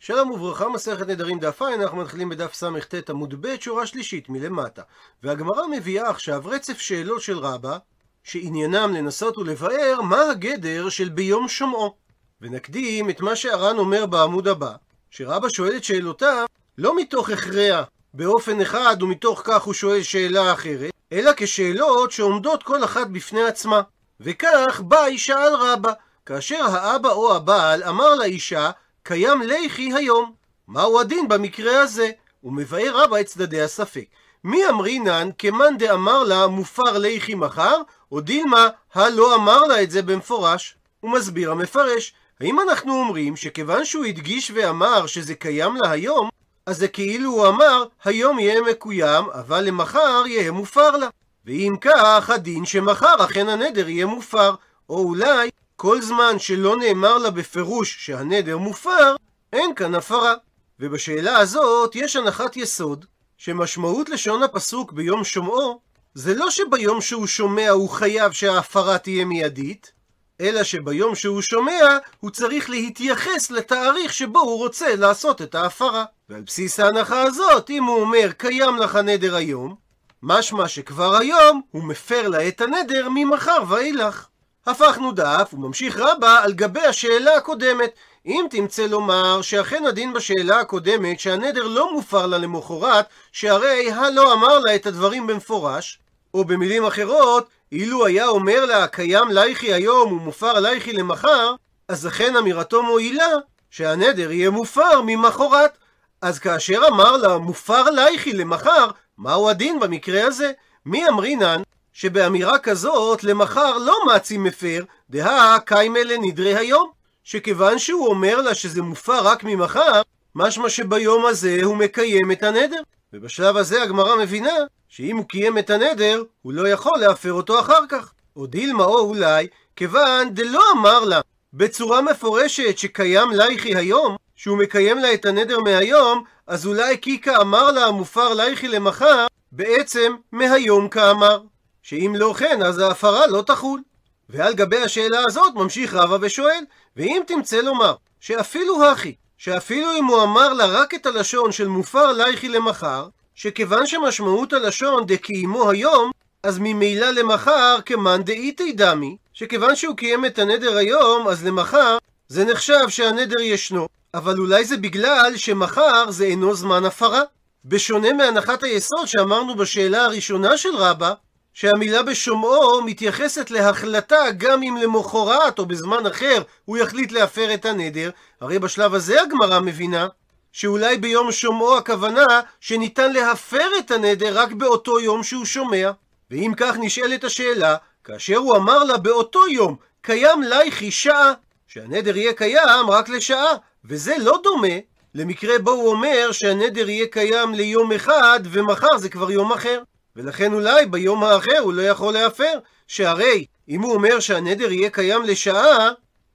שלום וברכה, מסכת נדרים דף ע', אנחנו מתחילים בדף סט עמוד ב', שורה שלישית מלמטה. והגמרא מביאה עכשיו רצף שאלות של רבא, שעניינם לנסות ולבאר מה הגדר של ביום שומעו. ונקדים את מה שהר"ן אומר בעמוד הבא, שרבא שואל את שאלותיו לא מתוך הכרע באופן אחד ומתוך כך הוא שואל שאלה אחרת, אלא כשאלות שעומדות כל אחת בפני עצמה. וכך בא אישה על רבא, כאשר האבא או הבעל אמר לאישה קיים לחי היום. מהו הדין במקרה הזה? הוא מבאר רבא את צדדי הספק. מי אמרינן כמאן דאמר לה מופר לחי מחר, או דילמה הלא אמר לה את זה במפורש. הוא מסביר המפרש, האם אנחנו אומרים שכיוון שהוא הדגיש ואמר שזה קיים לה היום, אז זה כאילו הוא אמר, היום יהיה מקוים, אבל למחר יהיה מופר לה. ואם כך, הדין שמחר אכן הנדר יהיה מופר. או אולי, כל זמן שלא נאמר לה בפירוש שהנדר מופר, אין כאן הפרה. ובשאלה הזאת יש הנחת יסוד, שמשמעות לשון הפסוק ביום שומעו, זה לא שביום שהוא שומע הוא חייב שההפרה תהיה מיידית, אלא שביום שהוא שומע, הוא צריך להתייחס לתאריך שבו הוא רוצה לעשות את ההפרה. ועל בסיס ההנחה הזאת, אם הוא אומר קיים לך נדר היום, משמע שכבר היום הוא מפר לה את הנדר ממחר ואילך. הפכנו דף, וממשיך רבה על גבי השאלה הקודמת. אם תמצא לומר שאכן הדין בשאלה הקודמת שהנדר לא מופר לה למחרת, שהרי הלא אמר לה את הדברים במפורש, או במילים אחרות, אילו היה אומר לה קיים לייכי היום ומופר לייכי למחר, אז אכן אמירתו מועילה שהנדר יהיה מופר ממחרת. אז כאשר אמר לה מופר לייכי למחר, מהו הדין במקרה הזה? מי אמרינן שבאמירה כזאת למחר לא מצי מפר, דהה קיימה לנדרי היום. שכיוון שהוא אומר לה שזה מופר רק ממחר, משמע שביום הזה הוא מקיים את הנדר. ובשלב הזה הגמרא מבינה שאם הוא קיים את הנדר, הוא לא יכול להפר אותו אחר כך. או דילמה או אולי, כיוון דלא אמר לה בצורה מפורשת שקיים לייכי היום, שהוא מקיים לה את הנדר מהיום, אז אולי קיקה אמר לה המופר לייכי למחר, בעצם מהיום כאמר. שאם לא כן, אז ההפרה לא תחול. ועל גבי השאלה הזאת ממשיך רבא ושואל, ואם תמצא לומר שאפילו הכי, שאפילו אם הוא אמר לה רק את הלשון של מופר לייכי למחר, שכיוון שמשמעות הלשון דקיימו היום, אז ממילא למחר כמאן דאיתי דמי, שכיוון שהוא קיים את הנדר היום, אז למחר זה נחשב שהנדר ישנו. אבל אולי זה בגלל שמחר זה אינו זמן הפרה. בשונה מהנחת היסוד שאמרנו בשאלה הראשונה של רבא, שהמילה בשומעו מתייחסת להחלטה גם אם למחרת או בזמן אחר הוא יחליט להפר את הנדר, הרי בשלב הזה הגמרא מבינה שאולי ביום שומעו הכוונה שניתן להפר את הנדר רק באותו יום שהוא שומע. ואם כך נשאלת השאלה, כאשר הוא אמר לה באותו יום, קיים לייכי שעה, שהנדר יהיה קיים רק לשעה, וזה לא דומה למקרה בו הוא אומר שהנדר יהיה קיים ליום אחד ומחר זה כבר יום אחר. ולכן אולי ביום האחר הוא לא יכול להפר, שהרי אם הוא אומר שהנדר יהיה קיים לשעה,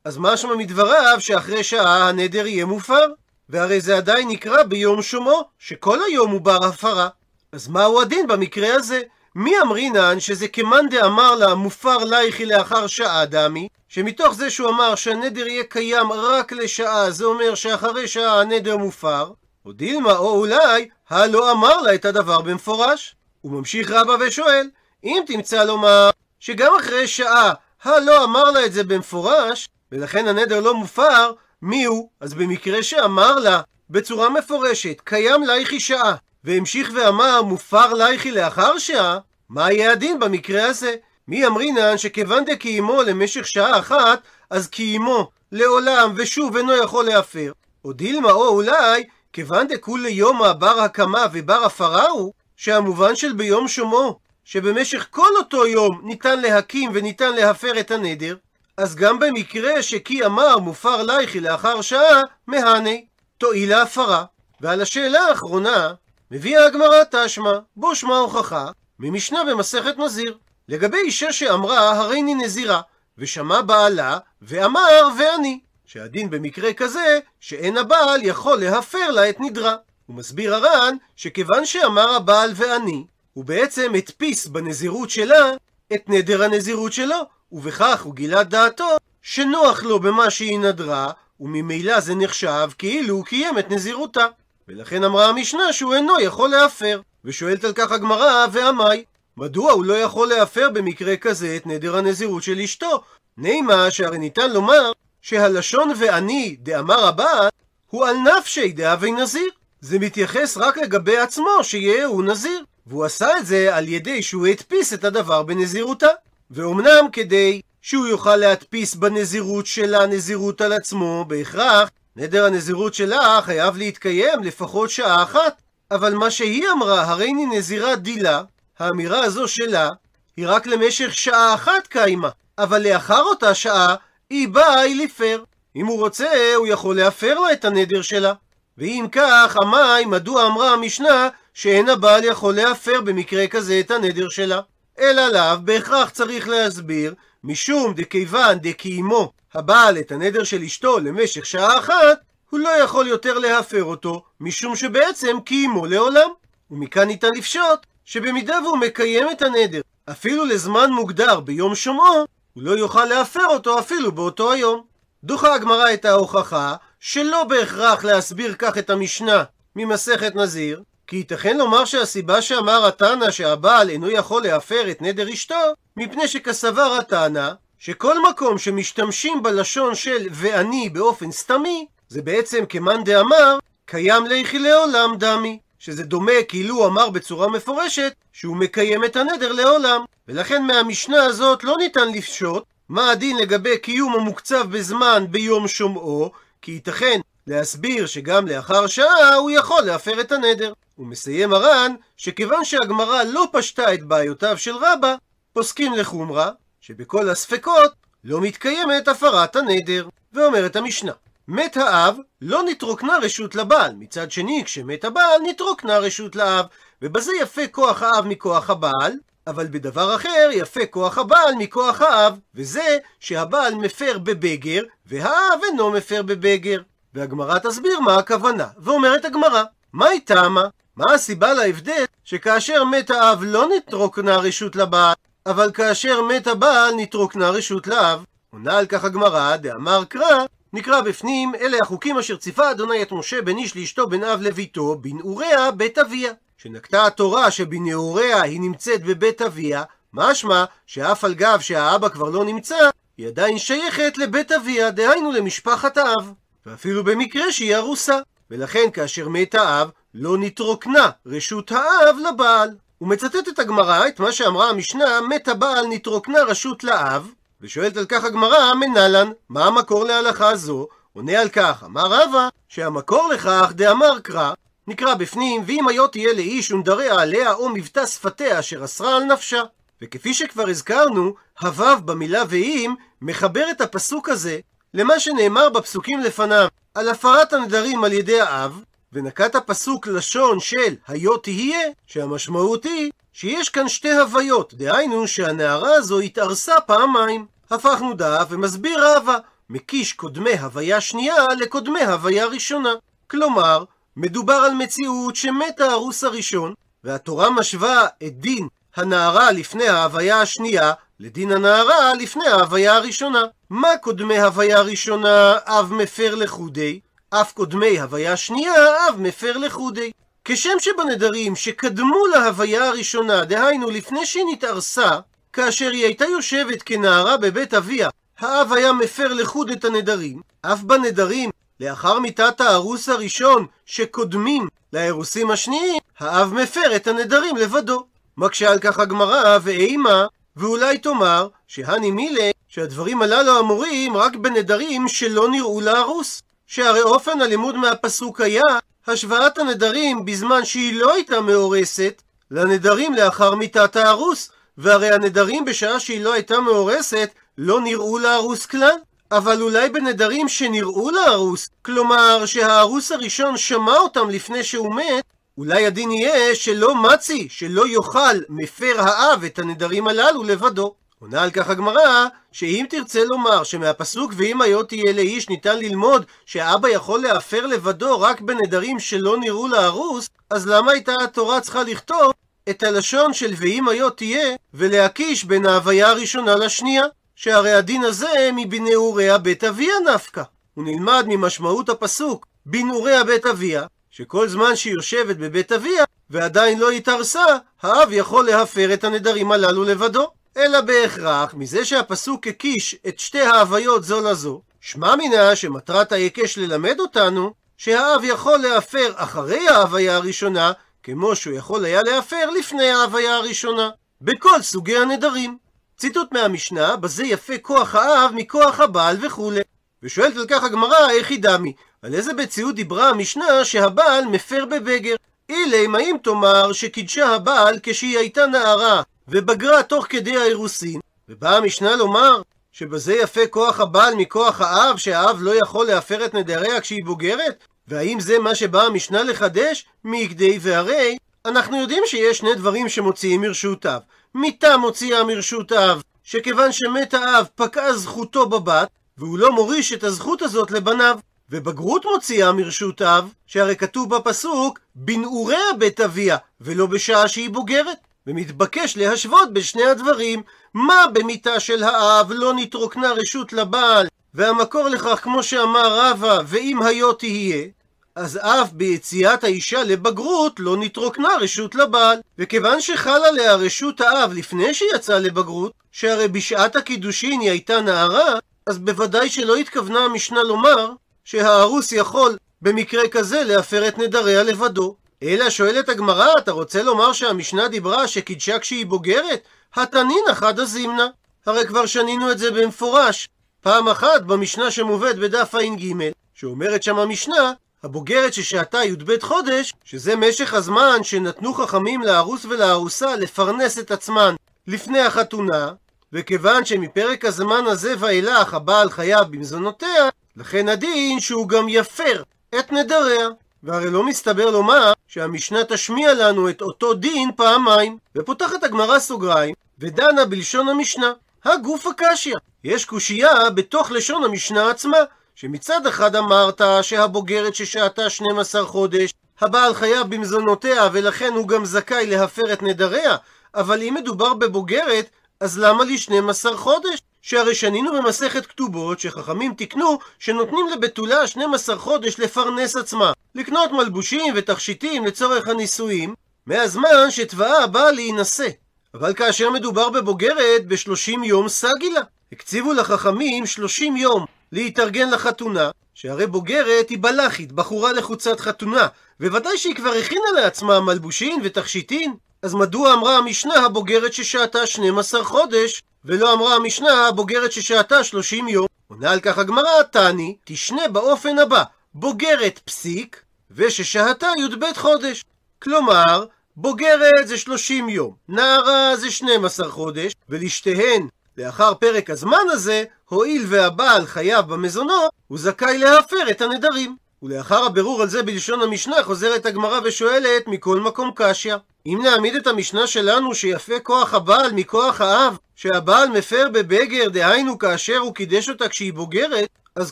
אז משמע מדבריו שאחרי שעה הנדר יהיה מופר. והרי זה עדיין נקרא ביום שומו, שכל היום הוא בר הפרה. אז מהו הדין במקרה הזה? מי אמרינן שזה כמאן דאמר לה מופר לייכי לאחר שעה דמי, שמתוך זה שהוא אמר שהנדר יהיה קיים רק לשעה, זה אומר שאחרי שעה הנדר מופר, או דילמה או אולי, הלא אמר לה את הדבר במפורש. הוא ממשיך רבה ושואל, אם תמצא לומר שגם אחרי שעה הלא אמר לה את זה במפורש, ולכן הנדר לא מופר, מי הוא? אז במקרה שאמר לה בצורה מפורשת, קיים לייכי שעה, והמשיך ואמר מופר לייכי לאחר שעה, מה יהיה הדין במקרה הזה? מי אמרינן שכיוון דקיימו למשך שעה אחת, אז קיימו לעולם ושוב אינו יכול להפר. או דילמה או אולי, כיוון דכולי יומא בר הקמה ובר הפרה הוא, שהמובן של ביום שומו, שבמשך כל אותו יום ניתן להקים וניתן להפר את הנדר, אז גם במקרה שכי אמר מופר לייכי לאחר שעה, מהני, תועיל להפרה. ועל השאלה האחרונה, מביאה הגמרא תשמע, בו שמע הוכחה, ממשנה במסכת נזיר. לגבי אישה שאמרה הריני נזירה, ושמע בעלה, ואמר ואני. שהדין במקרה כזה, שאין הבעל יכול להפר לה את נדרה. הוא מסביר הר"ן, שכיוון שאמר הבעל ואני, הוא בעצם הדפיס בנזירות שלה את נדר הנזירות שלו, ובכך הוא גילה דעתו שנוח לו במה שהיא נדרה, וממילא זה נחשב כאילו הוא קיים את נזירותה. ולכן אמרה המשנה שהוא אינו יכול להפר. ושואלת על כך הגמרא, ועמי? מדוע הוא לא יכול להפר במקרה כזה את נדר הנזירות של אשתו? נימה שהרי ניתן לומר שהלשון ואני דאמר הבעל הוא על נפשי דאבי נזיר. זה מתייחס רק לגבי עצמו שיהיה הוא נזיר. והוא עשה את זה על ידי שהוא הדפיס את הדבר בנזירותה. ואומנם כדי שהוא יוכל להדפיס בנזירות שלה נזירות על עצמו, בהכרח נדר הנזירות שלה חייב להתקיים לפחות שעה אחת. אבל מה שהיא אמרה, הרי היא נזירה דילה, האמירה הזו שלה, היא רק למשך שעה אחת קיימה, אבל לאחר אותה שעה, היא באה היא לפר. אם הוא רוצה, הוא יכול להפר לה את הנדר שלה. ואם כך, עמי, מדוע אמרה המשנה שאין הבעל יכול להפר במקרה כזה את הנדר שלה? אלא לאו, בהכרח צריך להסביר, משום דכיוון דקיימו הבעל את הנדר של אשתו למשך שעה אחת, הוא לא יכול יותר להפר אותו, משום שבעצם קיימו לעולם. ומכאן ניתן לפשוט שבמידה והוא מקיים את הנדר אפילו לזמן מוגדר ביום שומעו, הוא לא יוכל להפר אותו אפילו באותו היום. דוחה הגמרא את ההוכחה שלא בהכרח להסביר כך את המשנה ממסכת נזיר, כי ייתכן לומר שהסיבה שאמר התנא שהבעל אינו יכול להפר את נדר אשתו, מפני שכסבר התנא שכל מקום שמשתמשים בלשון של ואני באופן סתמי, זה בעצם כמאן דאמר, קיים ליכי לעולם דמי. שזה דומה כאילו הוא אמר בצורה מפורשת שהוא מקיים את הנדר לעולם. ולכן מהמשנה הזאת לא ניתן לפשוט מה הדין לגבי קיום המוקצב בזמן ביום שומעו, כי ייתכן להסביר שגם לאחר שעה הוא יכול להפר את הנדר. הוא מסיים הר"ן שכיוון שהגמרא לא פשטה את בעיותיו של רבא, פוסקים לחומרה שבכל הספקות לא מתקיימת הפרת הנדר. ואומרת המשנה מת האב, לא נתרוקנה רשות לבעל. מצד שני, כשמת הבעל, נתרוקנה רשות לאב. ובזה יפה כוח האב מכוח הבעל, אבל בדבר אחר יפה כוח הבעל מכוח האב, וזה שהבעל מפר בבגר, והאב אינו מפר בבגר. והגמרא תסביר מה הכוונה, ואומרת הגמרא, מהי תמה? מה הסיבה להבדל שכאשר מת האב לא נתרוקנה רשות לבעל, אבל כאשר מת הבעל נתרוקנה רשות לאב? עונה על כך הגמרא, דאמר קרא, נקרא בפנים, אלה החוקים אשר ציווה אדוני את משה בן איש לאשתו בן אב לביתו, בנעוריה בית אביה. שנקטה התורה שבנעוריה היא נמצאת בבית אביה, משמע שאף על גב שהאבא כבר לא נמצא, היא עדיין שייכת לבית אביה, דהיינו למשפחת האב. ואפילו במקרה שהיא ארוסה. ולכן כאשר מת האב, לא נתרוקנה רשות האב לבעל. ומצטטת הגמרא את מה שאמרה המשנה, מת הבעל נתרוקנה רשות לאב, ושואלת על כך הגמרא, מנלן, מה המקור להלכה זו? עונה על כך, אמר רבא, שהמקור לכך דאמר קרא, נקרא בפנים, ואם היו תהיה לאיש ונדרע עליה או מבטא שפתיה אשר אסרה על נפשה. וכפי שכבר הזכרנו, הוו במילה ואם מחבר את הפסוק הזה למה שנאמר בפסוקים לפניו על הפרת הנדרים על ידי האב, ונקט הפסוק לשון של היו תהיה, שהמשמעות היא שיש כאן שתי הוויות, דהיינו שהנערה הזו התארסה פעמיים. הפכנו דף ומסביר רבא, מקיש קודמי הוויה שנייה לקודמי הוויה ראשונה. כלומר, מדובר על מציאות שמת הארוס הראשון, והתורה משווה את דין הנערה לפני ההוויה השנייה לדין הנערה לפני ההוויה הראשונה. מה קודמי הוויה ראשונה אב מפר לחודי? אף קודמי הוויה שנייה אב מפר לחודי. כשם שבנדרים שקדמו להוויה הראשונה, דהיינו לפני שהיא נתארסה, כאשר היא הייתה יושבת כנערה בבית אביה, האב היה מפר לחוד את הנדרים, אף בנדרים, לאחר מיתת הארוס הראשון, שקודמים לאירוסים השניים, האב מפר את הנדרים לבדו. מקשה על כך הגמרא, ואימה, ואולי תאמר, שהני מילי, שהדברים הללו אמורים רק בנדרים שלא נראו לארוס. שהרי אופן הלימוד מהפסוק היה השוואת הנדרים בזמן שהיא לא הייתה מאורסת, לנדרים לאחר מיתת הארוס, והרי הנדרים בשעה שהיא לא הייתה מאורסת, לא נראו לארוס כלל. אבל אולי בנדרים שנראו לארוס, כלומר שהארוס הראשון שמע אותם לפני שהוא מת, אולי הדין יהיה שלא מצי, שלא יאכל מפר האב את הנדרים הללו לבדו. עונה על כך הגמרא, שאם תרצה לומר שמהפסוק ואם היו תהיה לאיש ניתן ללמוד שהאבא יכול להפר לבדו רק בנדרים שלא נראו לארוס, אז למה הייתה התורה צריכה לכתוב את הלשון של ואם היו תהיה ולהקיש בין ההוויה הראשונה לשנייה? שהרי הדין הזה מבנעוריה בית אביה נפקא. ונלמד ממשמעות הפסוק בנעוריה בית אביה, שכל זמן שהיא יושבת בבית אביה ועדיין לא התארסה, האב יכול להפר את הנדרים הללו לבדו. אלא בהכרח, מזה שהפסוק הקיש את שתי ההוויות זו לזו, שמע מינה שמטרת ההיקש ללמד אותנו שהאב יכול להפר אחרי ההוויה הראשונה, כמו שהוא יכול היה להפר לפני ההוויה הראשונה, בכל סוגי הנדרים. ציטוט מהמשנה, בזה יפה כוח האב מכוח הבעל וכולי. ושואלת על כך הגמרא, איך היא דמי? על איזה מציאות דיברה המשנה שהבעל מפר בבגר? אילם, האם תאמר שקידשה הבעל כשהיא הייתה נערה ובגרה תוך כדי האירוסין? ובאה המשנה לומר שבזה יפה כוח הבעל מכוח האב, שהאב לא יכול להפר את נדריה כשהיא בוגרת? והאם זה מה שבאה המשנה לחדש? מכדי והרי אנחנו יודעים שיש שני דברים שמוציאים מרשות אב. מיתה מוציאה מרשות אב, שכיוון שמת האב פקעה זכותו בבת, והוא לא מוריש את הזכות הזאת לבניו. ובגרות מוציאה מרשות אב, שהרי כתוב בפסוק, בנעוריה בית אביה, ולא בשעה שהיא בוגרת. ומתבקש להשוות בין שני הדברים, מה במיתה של האב לא נתרוקנה רשות לבעל, והמקור לכך, כמו שאמר רבא, ואם היו תהיה, אז אף ביציאת האישה לבגרות לא נתרוקנה רשות לבעל. וכיוון שחל עליה רשות האב לפני שיצאה לבגרות, שהרי בשעת הקידושין היא הייתה נערה, אז בוודאי שלא התכוונה המשנה לומר שהארוס יכול במקרה כזה להפר את נדריה לבדו. אלא שואלת הגמרא, אתה רוצה לומר שהמשנה דיברה שקידשה כשהיא בוגרת? התנינא חדא זימנה. הרי כבר שנינו את זה במפורש. פעם אחת במשנה שמובאת בדף ע"ג, שאומרת שם המשנה, הבוגרת ששהתה י"ב חודש, שזה משך הזמן שנתנו חכמים לארוס ולארוסה לפרנס את עצמן לפני החתונה, וכיוון שמפרק הזמן הזה ואילך הבעל חייב במזונותיה, לכן הדין שהוא גם יפר את נדריה. והרי לא מסתבר לומר שהמשנה תשמיע לנו את אותו דין פעמיים. ופותחת הגמרא סוגריים, ודנה בלשון המשנה. הגוף הקשיא. יש קושייה בתוך לשון המשנה עצמה, שמצד אחד אמרת שהבוגרת ששהתה 12 חודש, הבעל חייב במזונותיה ולכן הוא גם זכאי להפר את נדריה, אבל אם מדובר בבוגרת, אז למה לי 12 חודש? שהרי שנינו במסכת כתובות שחכמים תיקנו שנותנים לבתולה 12 חודש לפרנס עצמה, לקנות מלבושים ותכשיטים לצורך הנישואים, מהזמן שתבעה באה להינשא. אבל כאשר מדובר בבוגרת, ב-30 יום סגילה. הקציבו לחכמים 30 יום להתארגן לחתונה, שהרי בוגרת היא בלחית, בחורה לחוצת חתונה, וודאי שהיא כבר הכינה לעצמה מלבושין ותכשיטין. אז מדוע אמרה המשנה הבוגרת ששהתה 12 חודש, ולא אמרה המשנה הבוגרת ששהתה 30 יום? עונה על כך הגמרא, תני, תשנה באופן הבא, בוגרת פסיק, וששהתה י"ב חודש. כלומר, בוגרת זה 30 יום, נערה זה 12 חודש, ולשתיהן לאחר פרק הזמן הזה, הואיל והבעל חייב במזונות, הוא זכאי להפר את הנדרים. ולאחר הבירור על זה בלשון המשנה, חוזרת הגמרא ושואלת, מכל מקום קשיא. אם נעמיד את המשנה שלנו שיפה כוח הבעל מכוח האב, שהבעל מפר בבגר, דהיינו כאשר הוא קידש אותה כשהיא בוגרת, אז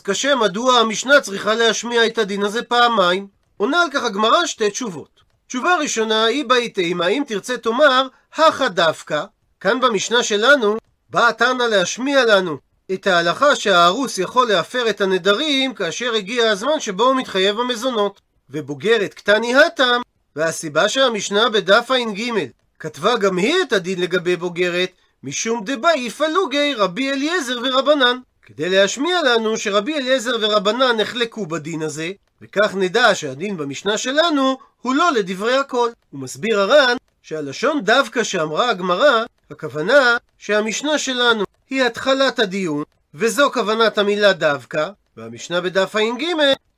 קשה מדוע המשנה צריכה להשמיע את הדין הזה פעמיים. עונה על כך הגמרא שתי תשובות. תשובה ראשונה היא בהתאמה, אם תרצה תאמר, הכא דווקא. כאן במשנה שלנו, באה תנא להשמיע לנו את ההלכה שהארוס יכול להפר את הנדרים כאשר הגיע הזמן שבו הוא מתחייב במזונות. ובוגרת קטני התם, והסיבה שהמשנה בדף ע"ג כתבה גם היא את הדין לגבי בוגרת, משום דבאי פלוגי רבי אליעזר ורבנן. כדי להשמיע לנו שרבי אליעזר ורבנן נחלקו בדין הזה, וכך נדע שהדין במשנה שלנו הוא לא לדברי הכל. הוא מסביר הר"ן שהלשון דווקא שאמרה הגמרא, הכוונה שהמשנה שלנו היא התחלת הדיון, וזו כוונת המילה דווקא, והמשנה בדף ע"ג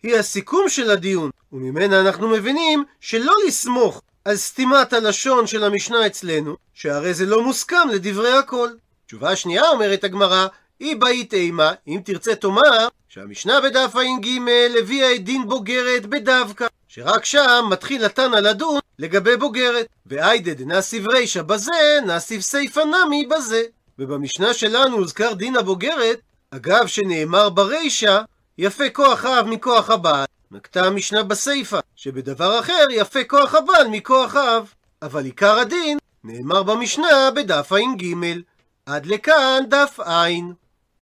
היא הסיכום של הדיון, וממנה אנחנו מבינים שלא לסמוך על סתימת הלשון של המשנה אצלנו, שהרי זה לא מוסכם לדברי הכל. תשובה שנייה אומרת הגמרא, ואי בעית אימא, אם תרצה תאמר, שהמשנה בדף ע"ג הביאה את דין בוגרת בדווקא, שרק שם מתחיל התנא לדון לגבי בוגרת. ואיידי דנסיב רישא בזה, נסיב סיפא נמי בזה. ובמשנה שלנו הוזכר דין הבוגרת, אגב שנאמר ברישא, יפה כוח אב מכוח הבעל. נקטה המשנה בסיפא, שבדבר אחר יפה כוח הבעל מכוח האב. אבל עיקר הדין נאמר במשנה בדף ע"ג. עד לכאן דף עין.